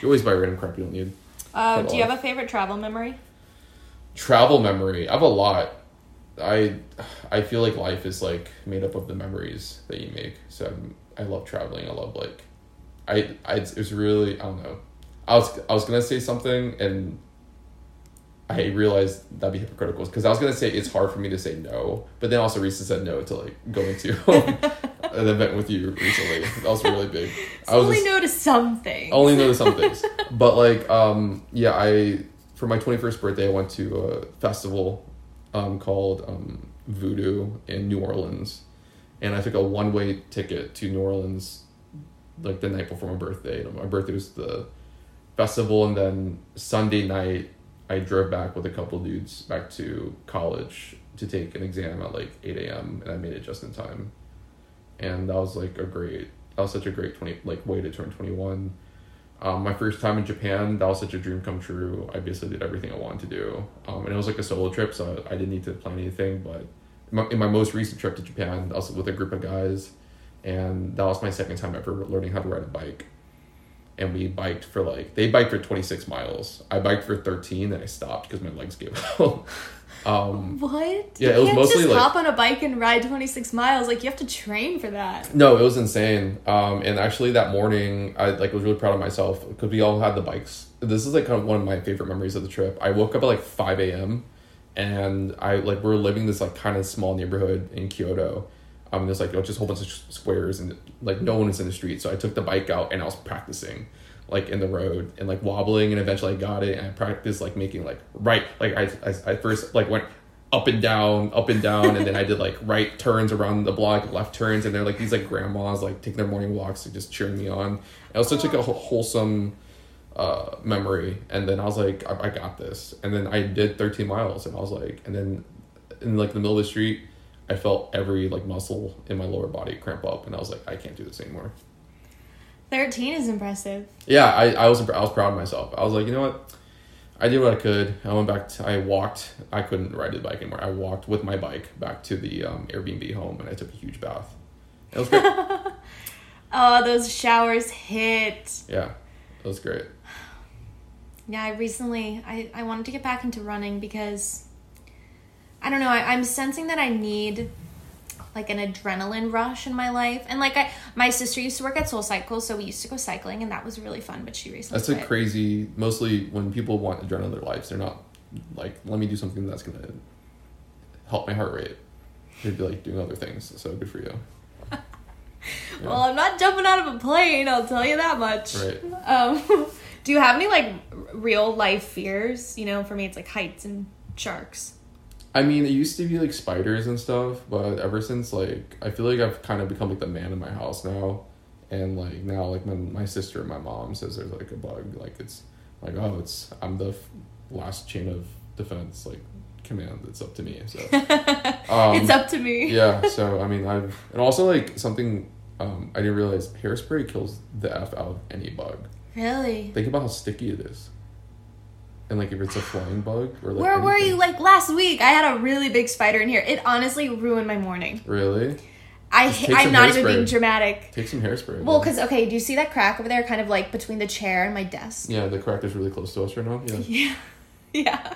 you always buy random crap you don't need. Uh, do you have a favorite travel memory? Travel memory, I have a lot. I, I feel like life is like made up of the memories that you make. So I'm, I love traveling. I love like, I, I it was really I don't know. I was I was gonna say something and I realized that'd be hypocritical because I was gonna say it's hard for me to say no, but then also Reese said no to like going to an event with you recently. That was really big. So I was only just- no to something. only know some things. But like, um, yeah, I for my twenty first birthday, I went to a festival um, called um, Voodoo in New Orleans, and I took a one way ticket to New Orleans, like the night before my birthday. My birthday was the festival, and then Sunday night, I drove back with a couple dudes back to college to take an exam at like eight a.m. and I made it just in time, and that was like a great. That was such a great twenty like way to turn twenty one. Um, my first time in Japan, that was such a dream come true. I basically did everything I wanted to do, um, and it was like a solo trip, so I didn't need to plan anything. But in my, in my most recent trip to Japan, I was with a group of guys, and that was my second time ever learning how to ride a bike. And we biked for like they biked for twenty six miles. I biked for thirteen, and I stopped because my legs gave out. um, What? Yeah, you it was can't mostly, just like- hop on a bike and ride 26 miles. Like you have to train for that. No, it was insane. Um, and actually that morning, I like was really proud of myself because we all had the bikes. This is like kind of one of my favorite memories of the trip. I woke up at like five a.m. and I like we are living this like kind of small neighborhood in Kyoto. Um, there's like you know, just a whole bunch of squares and like no one was in the street. So I took the bike out and I was practicing. like in the road and like wobbling and eventually I got it. And I practiced like making like right like I I, I first like went up and down up and down. And then I did like right turns around the block left turns. And they're like these like grandmas like taking their morning walks and just cheering me on. I also took a wholesome uh, memory. And then I was like I, I got this. And then I did 13 miles and I was like and then in like the middle of the street I felt every like muscle in my lower body cramp up and I was like I can't do this anymore 13 is impressive. yeah, I, I was I was proud of myself. I was like, you know what? I did what I could. I went back. To, I walked. I couldn't ride the bike anymore. I walked with my bike back to the um, Airbnb home, and I took a huge bath. It was great. Oh, those showers hit. yeah, it was great. Yeah, I recently I, I wanted to get back into running because I don't know, I, I'm sensing that I need like an adrenaline rush in my life. And like I my sister used to work at Soul Cycle, so we used to go cycling and that was really fun, but she recently That's a crazy. Mostly when people want adrenaline in their lives, they're not like, let me do something that's gonna help my heart rate. They'd be like doing other things. So good for you. Yeah. Well, I'm not jumping out of a plane, I'll tell you that much. Right. Um do you have any like r- real life fears? You know, for me it's like heights and sharks. I mean, it used to be like spiders and stuff, but ever since like I feel like I've kind of become like the man in my house now, and like now like when my sister and my mom says there's like a bug, like it's like oh it's I'm the f- last chain of defense like command. It's up to me. So um, it's up to me. yeah. So I mean I've and also like something um, I didn't realize hairspray kills the f out of any bug. Really? Think about how sticky it is. And like if it's a flying bug or like Where were you like last week? I had a really big spider in here. It honestly ruined my morning. Really? I ha- I'm not even being dramatic. Take some hairspray. Well, because okay, do you see that crack over there, kind of like between the chair and my desk? Yeah, the crack is really close to us right now. Yeah. Yeah, yeah.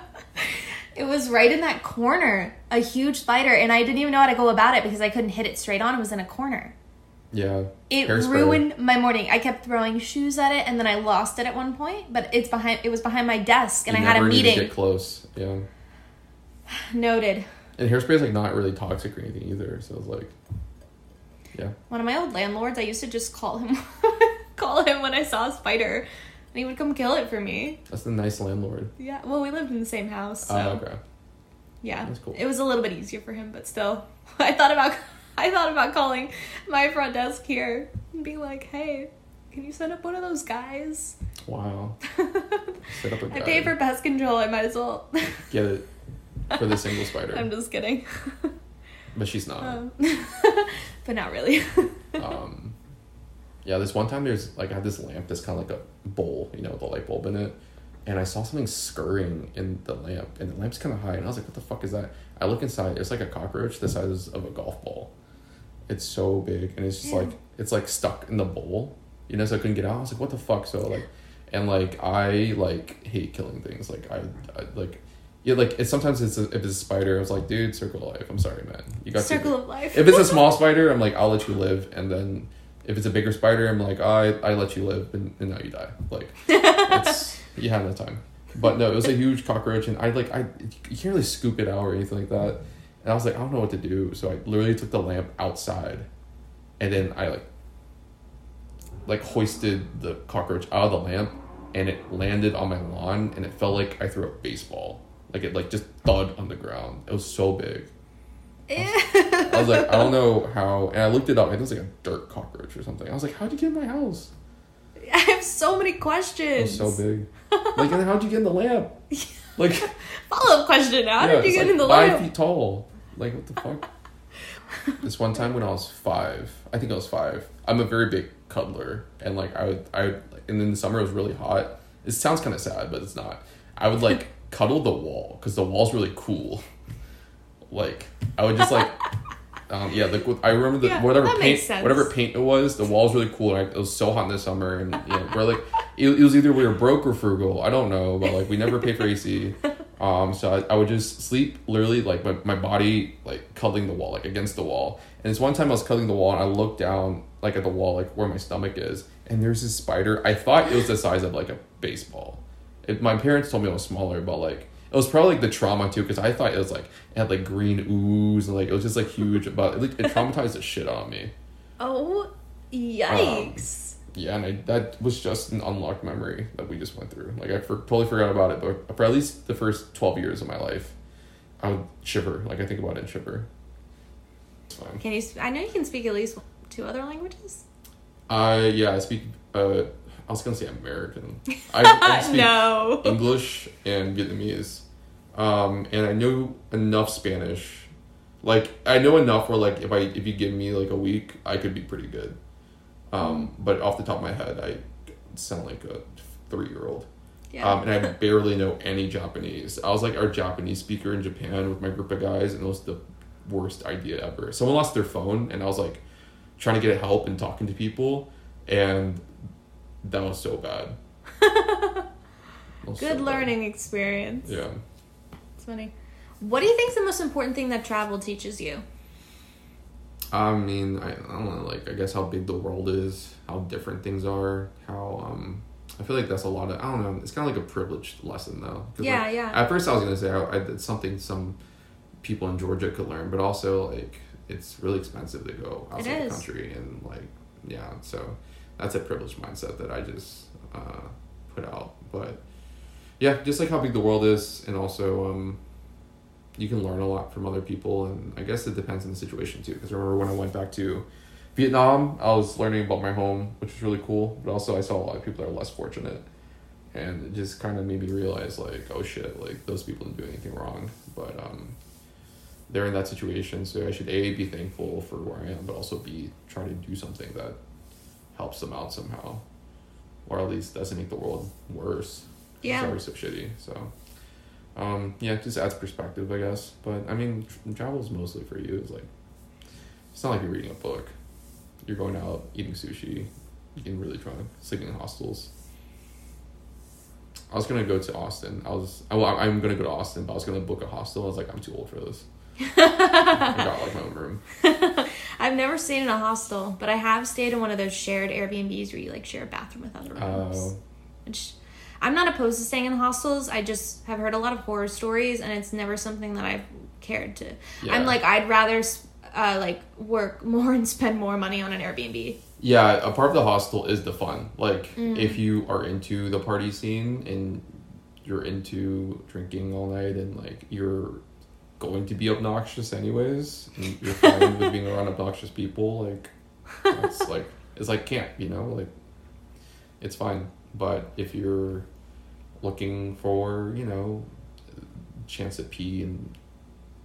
It was right in that corner, a huge spider, and I didn't even know how to go about it because I couldn't hit it straight on. It was in a corner. Yeah. It Hairspray. ruined my morning. I kept throwing shoes at it, and then I lost it at one point. But it's behind. It was behind my desk, and You I had a never need to meeting. Get close. Yeah. Noted. And hairspray is like not really toxic or anything either. So it's like, yeah. One of my old landlords, I used to just call him, call him when I saw a spider, and he would come kill it for me. That's the nice landlord. Yeah, well, we lived in the same house, oh, so Oh, okay. yeah, That's cool. it was a little bit easier for him, but still, I thought about, I thought about calling my front desk here and being like, "Hey, can you send up one of those guys?" Wow. Set up a I guy. pay for pest control. I might as well. Get it for the single spider. I'm just kidding, but she's not. um, but not really. um, yeah, this one time there's like I had this lamp that's kind of like a bowl, you know, with a light bulb in it, and I saw something scurrying in the lamp, and the lamp's kind of high, and I was like, "What the fuck is that?" I look inside, it's like a cockroach the size of a golf ball. It's so big, and it's just Ew. like it's like stuck in the bowl, you know. So I couldn't get out. I was like, "What the fuck?" So like, and like I like hate killing things. Like I, I like. Yeah, like it's sometimes it's a, if it's a spider, I was like, dude, circle of life. I'm sorry, man. You got to- Circle of life. if it's a small spider, I'm like, I'll let you live, and then if it's a bigger spider, I'm like, I I let you live, and, and now you die. Like, it's you have no time. But no, it was a huge cockroach, and I like I you can't really scoop it out or anything like that. And I was like, I don't know what to do, so I literally took the lamp outside, and then I like like hoisted the cockroach out of the lamp, and it landed on my lawn, and it felt like I threw a baseball. Like it like just thud on the ground. It was so big. I was like, I don't know how, and I looked it up. I think it was like a dirt cockroach or something. I was like, how'd you get in my house? I have so many It questions. was so big. Like, and how'd you get in the lamp? Like, Follow up question. How yeah, did you get like in the five lamp? feet tall. Like, what the fuck? this one time when I was five, I think I was five. I'm a very big cuddler, and like I would, I would, and in the summer it was really hot. It sounds kind of sad, but it's not. I would like cuddle the wall because the wall's really cool. Like I would just like, um, yeah. Like I remember the Yeah, whatever paint, whatever paint it was. The wall's really cool, and I, it was so hot in the summer, and know, we're like, it, it was either we were broke or frugal. I don't know, but like we never paid for AC. Um, so I, I would just sleep literally like my, my body like cuddling the wall, like against the wall. And this one time I was cuddling the wall and I looked down like at the wall, like where my stomach is, and there's this spider. I thought it was the size of like a baseball. It, my parents told me it was smaller, but like it was probably like the trauma too, because I thought it was like it had like green ooze and like it was just like huge, but it, like, it traumatized the shit out of me. Oh, yikes. Yeah, and I, that was just an unlocked memory that we just went through. Like I for, totally forgot about it, but for at least the first twelve years of my life, I would shiver. Like I think about it and shiver. It's fine. Can you? sp- I know you can speak at least two other languages. I yeah, I speak. Uh, I was gonna say American. I, I speak no. English and Vietnamese, um, and I know enough Spanish. Like I know enough where like if I if you give me like a week, I could be pretty good. Um, but off the top of my head, I sound like a three year old. Yeah. Um, and I barely know any Japanese. I was like our Japanese speaker in Japan with my group of guys, and it was the worst idea ever. Someone lost their phone, and I was like trying to get help and talking to people, and that was so bad. Was so Good bad. learning experience. Yeah. It's funny. What do you think is the most important thing that travel teaches you? I mean, I, I don't know, like, I guess how big the world is, how different things are, how, um, I feel like that's a lot of, I don't know, it's kind of like a privileged lesson, though. Yeah, like, yeah. At first, I was going to say I, I, it's something some people in Georgia could learn, but also, like, it's really expensive to go outside the country, and, like, yeah, so that's a privileged mindset that I just uh, put out. But, yeah, just like how big the world is, and also, um, you can learn a lot from other people and i guess it depends on the situation too. Because remember when i went back to vietnam i was learning about my home which was really cool but also i saw a lot of people that are less fortunate. And it just kind of made me realize like oh shit like those people didn't do anything wrong. But um they're in that situation so i should a be thankful for where i am but also b try to do something that helps them out somehow. Or at least doesn't make the world worse. Yeah. it's already so shitty so um, yeah, just adds perspective, I guess. But I mean, travel is mostly for you. It's like it's not like you're reading a book. You're going out eating sushi, getting really drunk, sleeping in hostels. I was gonna go to Austin. I was I, well, I'm gonna go to Austin, but I was gonna book a hostel. I was like, I'm too old for this. I got like my own room. I've never stayed in a hostel, but I have stayed in one of those shared Airbnbs where you like share a bathroom with other rooms. Uh, Which I'm not opposed to staying in hostels. I just have heard a lot of horror stories, and it's never something that I've cared to. Yeah. I'm like I'd rather uh, like work more and spend more money on an Airbnb. Yeah, a part of the hostel is the fun. Like if you are into the party scene and you're into drinking all night and like you're going to be obnoxious anyways, and you're fine with being around obnoxious people, like it's like it's like camp, you know, like it's fine. But if you're looking for, you know, chance at pee and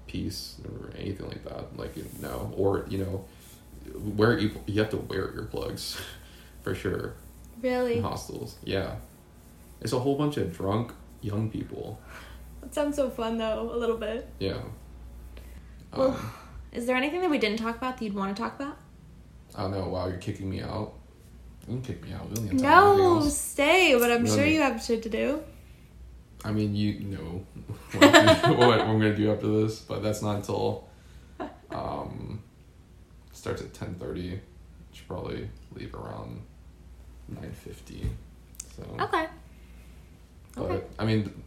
peace or anything like that, like no, or you know, wear you you have to wear earplugs for sure Really? in hostels. Yeah, it's a whole bunch of drunk young people. That sounds so fun though, a little bit. Yeah. Well, Um, Is there anything that we didn't talk about that you'd want to talk about? I don't know. Wow, you're kicking me out. You can kick me out. We don't have time for anything No, stay. But I'm sure you have shit to do. I mean, you know what, what I'm gonna do after this, but that's not until um starts at ten thirty. Should probably leave around nine fifty. So, Okay. but Okay. I mean,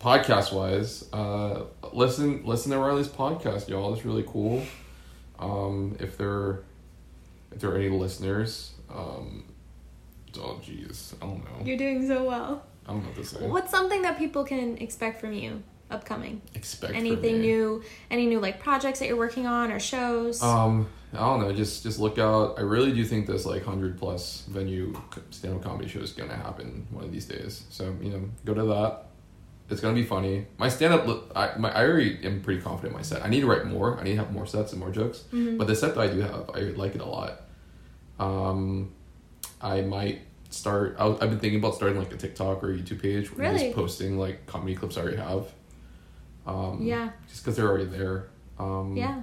podcast wise, uh, listen listen to Riley's podcast, y'all. It's really cool. Um, if there if there are any listeners, um, oh jeez, I don't know. You're doing so well. I don't know what to say. What's something that people can expect from you upcoming? Expect Anything new? Any new like projects that you're working on or shows? Um, I don't know. Just just look out. I really do think this like hundred plus venue stand up comedy show is gonna happen one of these days. So you know, go to that. It's gonna be funny. My stand up, I my I already am pretty confident in my set. I need to write more. I need to have more sets and more jokes. Mhm. But the set that I do have, I like it a lot. Um, I might start. I, I've been thinking about starting like a TikTok or a YouTube page. Where I'm Really? just posting like comedy clips I already have. Um, Yeah. Just because they're already there. Um, yeah.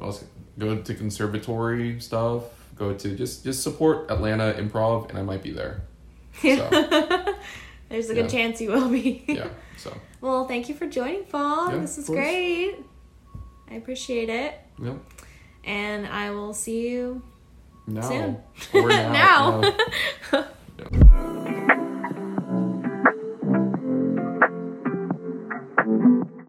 else? Go to conservatory stuff. Go to just just support Atlanta improv, and I might be there. So There's a good chance you will be. yeah. So well, thank you for joining, Phong. Yeah, this is great. I appreciate it. yeah. And I will see you Now Soon. now. Now. yeah.